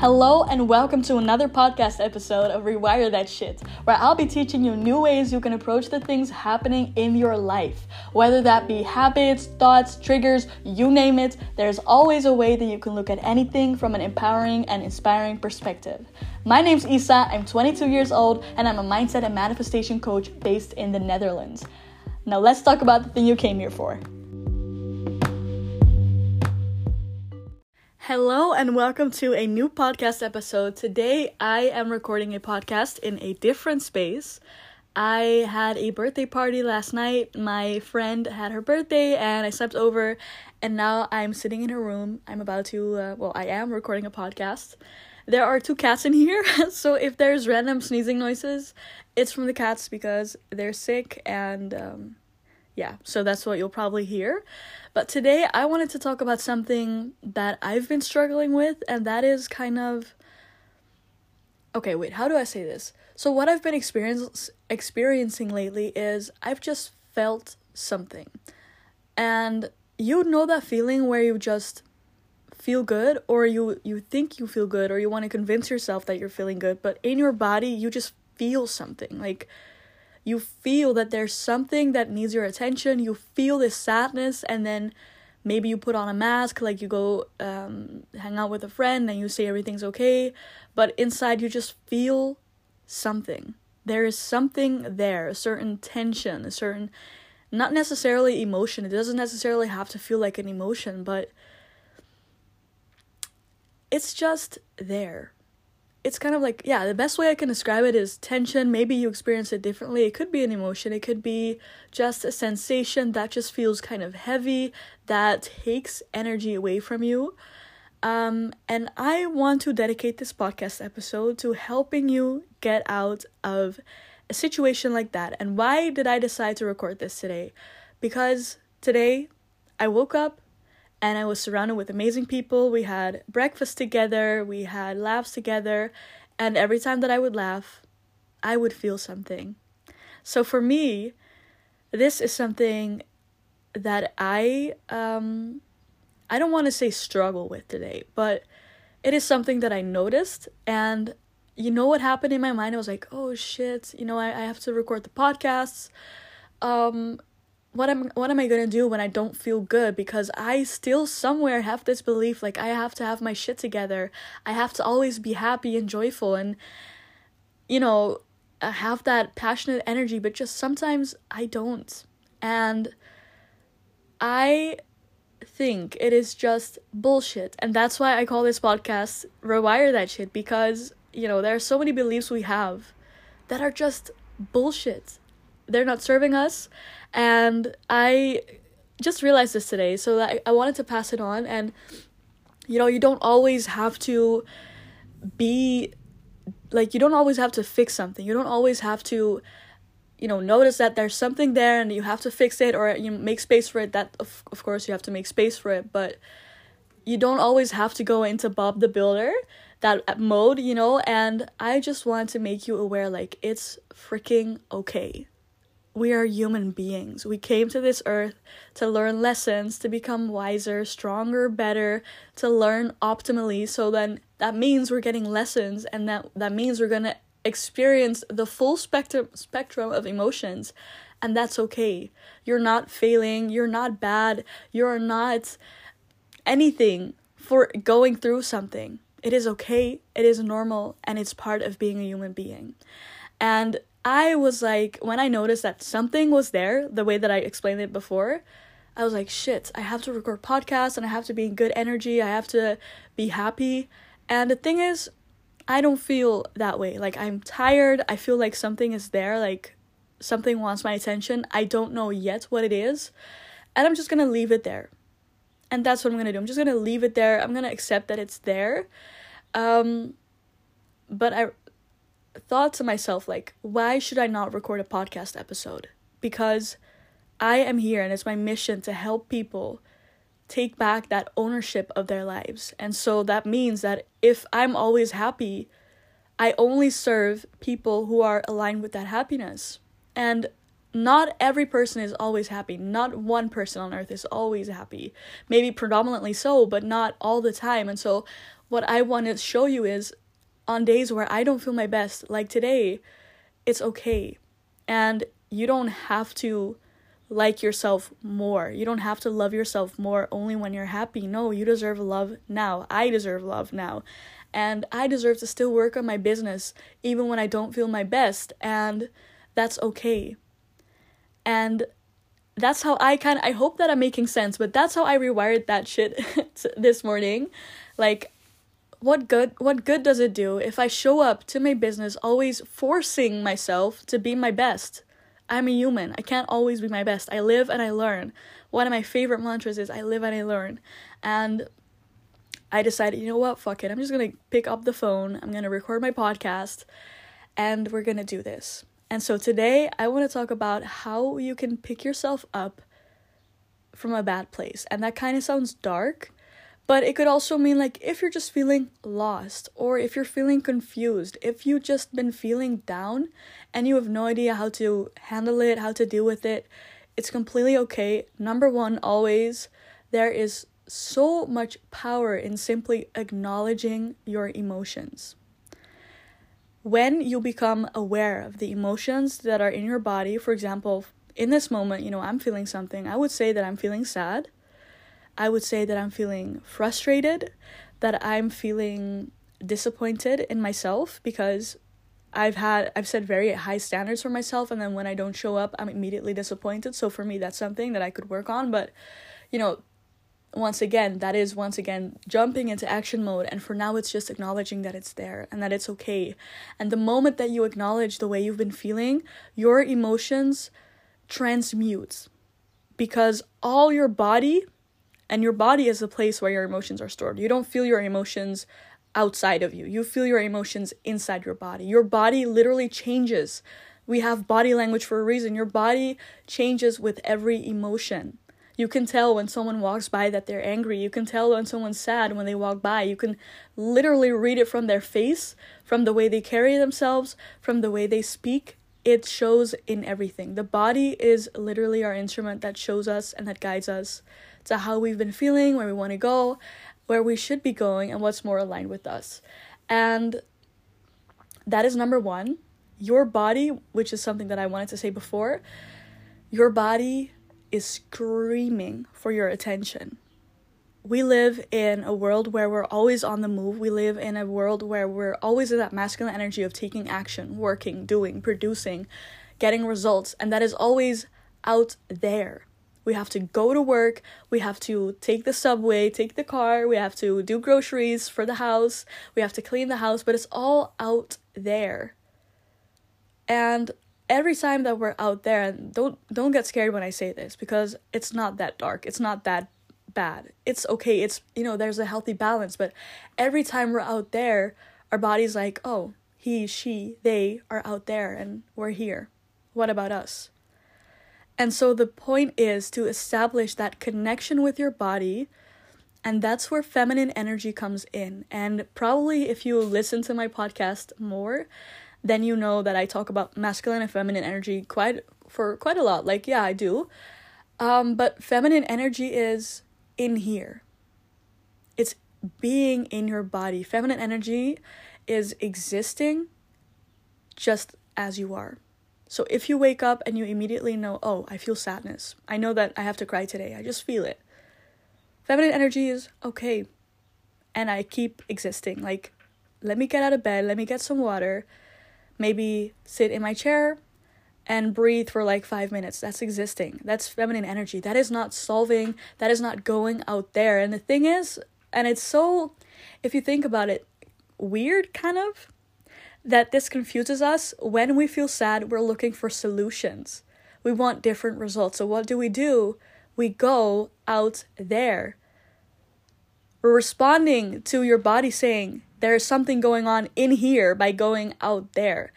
Hello and welcome to another podcast episode of Rewire That Shit, where I'll be teaching you new ways you can approach the things happening in your life. Whether that be habits, thoughts, triggers, you name it, there's always a way that you can look at anything from an empowering and inspiring perspective. My name's Isa, I'm 22 years old, and I'm a mindset and manifestation coach based in the Netherlands. Now let's talk about the thing you came here for. Hello and welcome to a new podcast episode. Today I am recording a podcast in a different space. I had a birthday party last night. My friend had her birthday and I slept over and now I'm sitting in her room. I'm about to uh, well, I am recording a podcast. There are two cats in here, so if there's random sneezing noises, it's from the cats because they're sick and um, yeah, so that's what you'll probably hear. But today I wanted to talk about something that I've been struggling with, and that is kind of. Okay, wait, how do I say this? So, what I've been experience- experiencing lately is I've just felt something. And you know that feeling where you just feel good or you you think you feel good or you want to convince yourself that you're feeling good but in your body you just feel something like you feel that there's something that needs your attention you feel this sadness and then maybe you put on a mask like you go um, hang out with a friend and you say everything's okay but inside you just feel something. There is something there a certain tension a certain not necessarily emotion it doesn't necessarily have to feel like an emotion but it's just there it's kind of like yeah the best way i can describe it is tension. Maybe you experience it differently. It could be an emotion. It could be just a sensation that just feels kind of heavy that takes energy away from you. Um, and i want to dedicate this podcast episode to helping you get out of a situation like that. And why did i decide to record this today? Because today i woke up and I was surrounded with amazing people. We had breakfast together, we had laughs together, and every time that I would laugh, I would feel something. So for me, this is something that I um I don't want to say struggle with today, but it is something that I noticed and you know what happened in my mind? I was like, oh shit, you know, I, I have to record the podcasts. Um, what am what am I gonna do when I don't feel good? Because I still somewhere have this belief like I have to have my shit together. I have to always be happy and joyful and you know uh, have that passionate energy, but just sometimes I don't. And I think it is just bullshit. And that's why I call this podcast Rewire That Shit because, you know, there are so many beliefs we have that are just bullshit. They're not serving us and I just realized this today, so I, I wanted to pass it on. And, you know, you don't always have to be like, you don't always have to fix something. You don't always have to, you know, notice that there's something there and you have to fix it or you make space for it. That, of, of course, you have to make space for it, but you don't always have to go into Bob the Builder that uh, mode, you know, and I just want to make you aware like it's freaking okay we are human beings. We came to this earth to learn lessons, to become wiser, stronger, better, to learn optimally. So then that means we're getting lessons and that that means we're going to experience the full spectrum spectrum of emotions and that's okay. You're not failing, you're not bad, you're not anything for going through something. It is okay, it is normal, and it's part of being a human being. And I was like, when I noticed that something was there, the way that I explained it before, I was like, shit, I have to record podcasts and I have to be in good energy. I have to be happy. And the thing is, I don't feel that way. Like, I'm tired. I feel like something is there. Like, something wants my attention. I don't know yet what it is. And I'm just gonna leave it there. And that's what I'm gonna do. I'm just gonna leave it there. I'm gonna accept that it's there. Um, but I thought to myself, like, why should I not record a podcast episode? Because I am here and it's my mission to help people take back that ownership of their lives. And so that means that if I'm always happy, I only serve people who are aligned with that happiness. And not every person is always happy. Not one person on earth is always happy. Maybe predominantly so, but not all the time. And so, what I want to show you is on days where I don't feel my best, like today, it's okay. And you don't have to like yourself more. You don't have to love yourself more only when you're happy. No, you deserve love now. I deserve love now. And I deserve to still work on my business even when I don't feel my best. And that's okay. And that's how I kind I hope that I'm making sense, but that's how I rewired that shit this morning. Like what good what good does it do if I show up to my business always forcing myself to be my best? I'm a human. I can't always be my best. I live and I learn. One of my favorite mantras is I live and I learn. And I decided, you know what? Fuck it. I'm just going to pick up the phone. I'm going to record my podcast and we're going to do this. And so today I want to talk about how you can pick yourself up from a bad place. And that kind of sounds dark, but it could also mean like if you're just feeling lost or if you're feeling confused, if you've just been feeling down and you have no idea how to handle it, how to deal with it, it's completely okay. Number one, always, there is so much power in simply acknowledging your emotions when you become aware of the emotions that are in your body, for example, in this moment, you know, I'm feeling something, I would say that I'm feeling sad. I would say that I'm feeling frustrated, that I'm feeling disappointed in myself because I've had I've set very high standards for myself and then when I don't show up, I'm immediately disappointed. So for me that's something that I could work on, but you know, once again, that is once again jumping into action mode. And for now, it's just acknowledging that it's there and that it's okay. And the moment that you acknowledge the way you've been feeling, your emotions transmute because all your body and your body is the place where your emotions are stored. You don't feel your emotions outside of you, you feel your emotions inside your body. Your body literally changes. We have body language for a reason. Your body changes with every emotion. You can tell when someone walks by that they're angry. You can tell when someone's sad when they walk by. You can literally read it from their face, from the way they carry themselves, from the way they speak. It shows in everything. The body is literally our instrument that shows us and that guides us to how we've been feeling, where we want to go, where we should be going, and what's more aligned with us. And that is number one. Your body, which is something that I wanted to say before, your body is screaming for your attention. We live in a world where we're always on the move. We live in a world where we're always in that masculine energy of taking action, working, doing, producing, getting results, and that is always out there. We have to go to work, we have to take the subway, take the car, we have to do groceries for the house, we have to clean the house, but it's all out there. And every time that we're out there and don't don't get scared when I say this because it's not that dark. It's not that bad. It's okay. It's you know, there's a healthy balance, but every time we're out there, our body's like, "Oh, he, she, they are out there and we're here. What about us?" And so the point is to establish that connection with your body and that's where feminine energy comes in. And probably if you listen to my podcast more, then you know that I talk about masculine and feminine energy quite for quite a lot. Like, yeah, I do. Um, but feminine energy is in here. It's being in your body. Feminine energy is existing just as you are. So if you wake up and you immediately know, oh, I feel sadness. I know that I have to cry today. I just feel it. Feminine energy is okay. And I keep existing. Like, let me get out of bed, let me get some water, maybe sit in my chair and breathe for like five minutes. That's existing. That's feminine energy. That is not solving, that is not going out there. And the thing is, and it's so, if you think about it, weird kind of, that this confuses us. When we feel sad, we're looking for solutions. We want different results. So, what do we do? We go out there. We're responding to your body saying, there's something going on in here by going out there.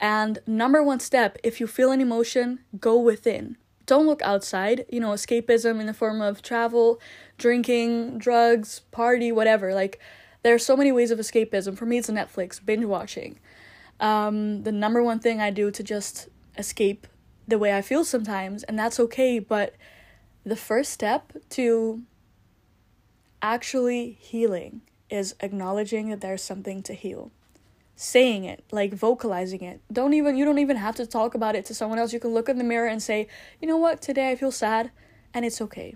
And number one step, if you feel an emotion, go within. Don't look outside. You know, escapism in the form of travel, drinking, drugs, party, whatever. Like, there are so many ways of escapism. For me, it's Netflix, binge watching. Um, the number one thing I do to just escape the way I feel sometimes, and that's okay. But the first step to actually healing is acknowledging that there's something to heal. Saying it, like vocalizing it. Don't even you don't even have to talk about it to someone else. You can look in the mirror and say, "You know what? Today I feel sad, and it's okay."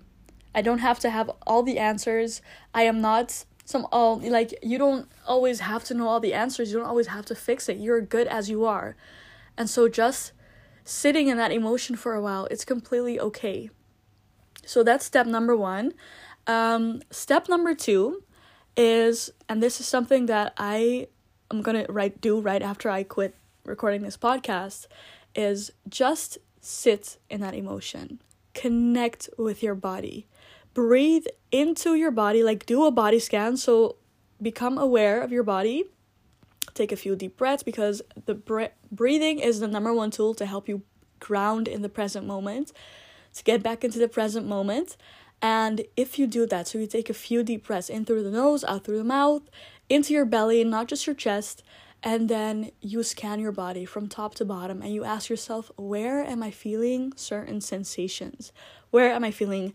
I don't have to have all the answers. I am not some all like you don't always have to know all the answers. You don't always have to fix it. You're good as you are. And so just sitting in that emotion for a while, it's completely okay. So that's step number 1. Um, step number 2 is and this is something that I am to right do right after I quit recording this podcast is just sit in that emotion. Connect with your body. Breathe into your body, like do a body scan. So become aware of your body. Take a few deep breaths because the bre- breathing is the number one tool to help you ground in the present moment, to get back into the present moment. And if you do that, so you take a few deep breaths in through the nose, out through the mouth, into your belly, not just your chest, and then you scan your body from top to bottom and you ask yourself, where am I feeling certain sensations? Where am I feeling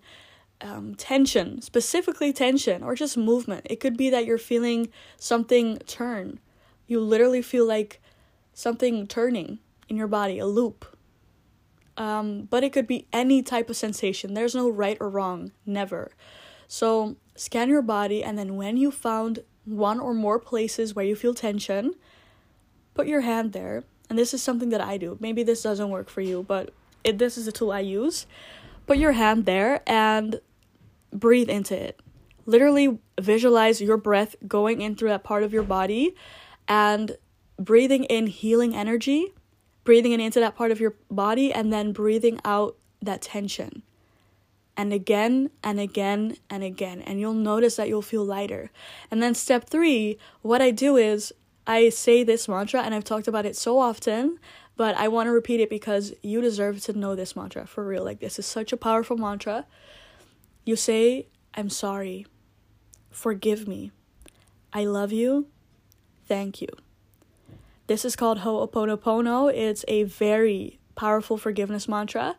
um, tension, specifically tension, or just movement? It could be that you're feeling something turn. You literally feel like something turning in your body, a loop. Um, but it could be any type of sensation. There's no right or wrong, never. So scan your body, and then when you found one or more places where you feel tension, put your hand there. And this is something that I do. Maybe this doesn't work for you, but it, this is a tool I use. Put your hand there and breathe into it. Literally visualize your breath going in through that part of your body and breathing in healing energy breathing in into that part of your body and then breathing out that tension. And again and again and again. And you'll notice that you'll feel lighter. And then, step three, what I do is I say this mantra, and I've talked about it so often, but I want to repeat it because you deserve to know this mantra for real. Like, this is such a powerful mantra. You say, I'm sorry. Forgive me. I love you. Thank you. This is called Ho'oponopono. It's a very powerful forgiveness mantra.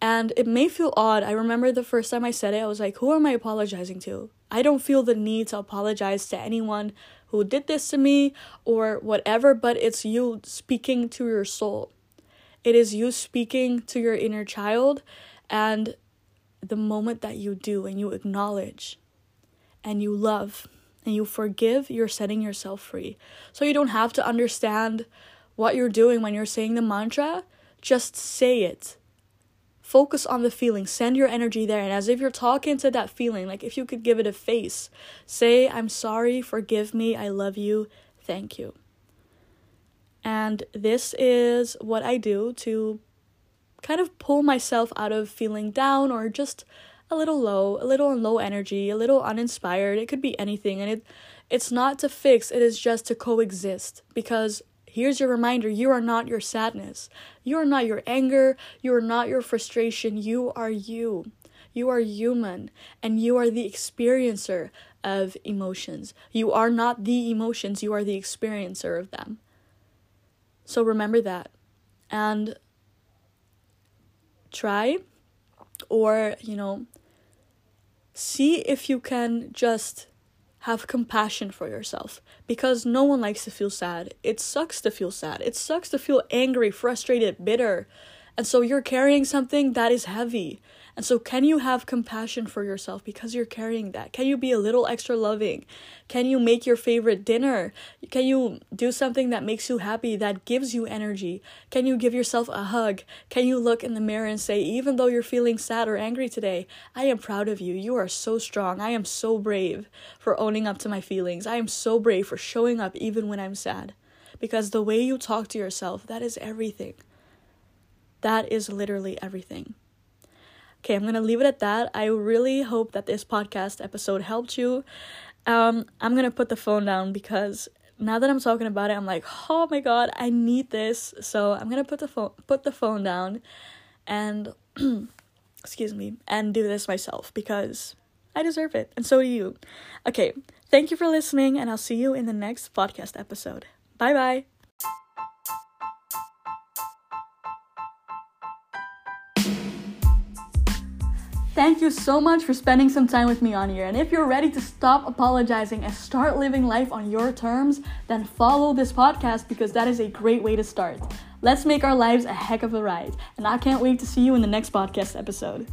And it may feel odd. I remember the first time I said it, I was like, who am I apologizing to? I don't feel the need to apologize to anyone who did this to me or whatever, but it's you speaking to your soul. It is you speaking to your inner child. And the moment that you do and you acknowledge and you love and you forgive, you're setting yourself free. So you don't have to understand what you're doing when you're saying the mantra, just say it. Focus on the feeling, send your energy there, and as if you're talking to that feeling, like if you could give it a face, say, I'm sorry, forgive me, I love you, thank you. And this is what I do to kind of pull myself out of feeling down or just a little low, a little on low energy, a little uninspired. It could be anything and it it's not to fix, it is just to coexist because here's your reminder, you are not your sadness. You are not your anger, you are not your frustration, you are you. You are human and you are the experiencer of emotions. You are not the emotions, you are the experiencer of them. So remember that. And try or, you know, see if you can just have compassion for yourself because no one likes to feel sad. It sucks to feel sad. It sucks to feel angry, frustrated, bitter. And so you're carrying something that is heavy. And so, can you have compassion for yourself because you're carrying that? Can you be a little extra loving? Can you make your favorite dinner? Can you do something that makes you happy, that gives you energy? Can you give yourself a hug? Can you look in the mirror and say, even though you're feeling sad or angry today, I am proud of you. You are so strong. I am so brave for owning up to my feelings. I am so brave for showing up even when I'm sad. Because the way you talk to yourself, that is everything. That is literally everything. Okay, I'm gonna leave it at that. I really hope that this podcast episode helped you. Um, I'm gonna put the phone down because now that I'm talking about it, I'm like, oh my god, I need this. So I'm gonna put the phone put the phone down and excuse me and do this myself because I deserve it and so do you. Okay, thank you for listening and I'll see you in the next podcast episode. Bye bye. Thank you so much for spending some time with me on here. And if you're ready to stop apologizing and start living life on your terms, then follow this podcast because that is a great way to start. Let's make our lives a heck of a ride. And I can't wait to see you in the next podcast episode.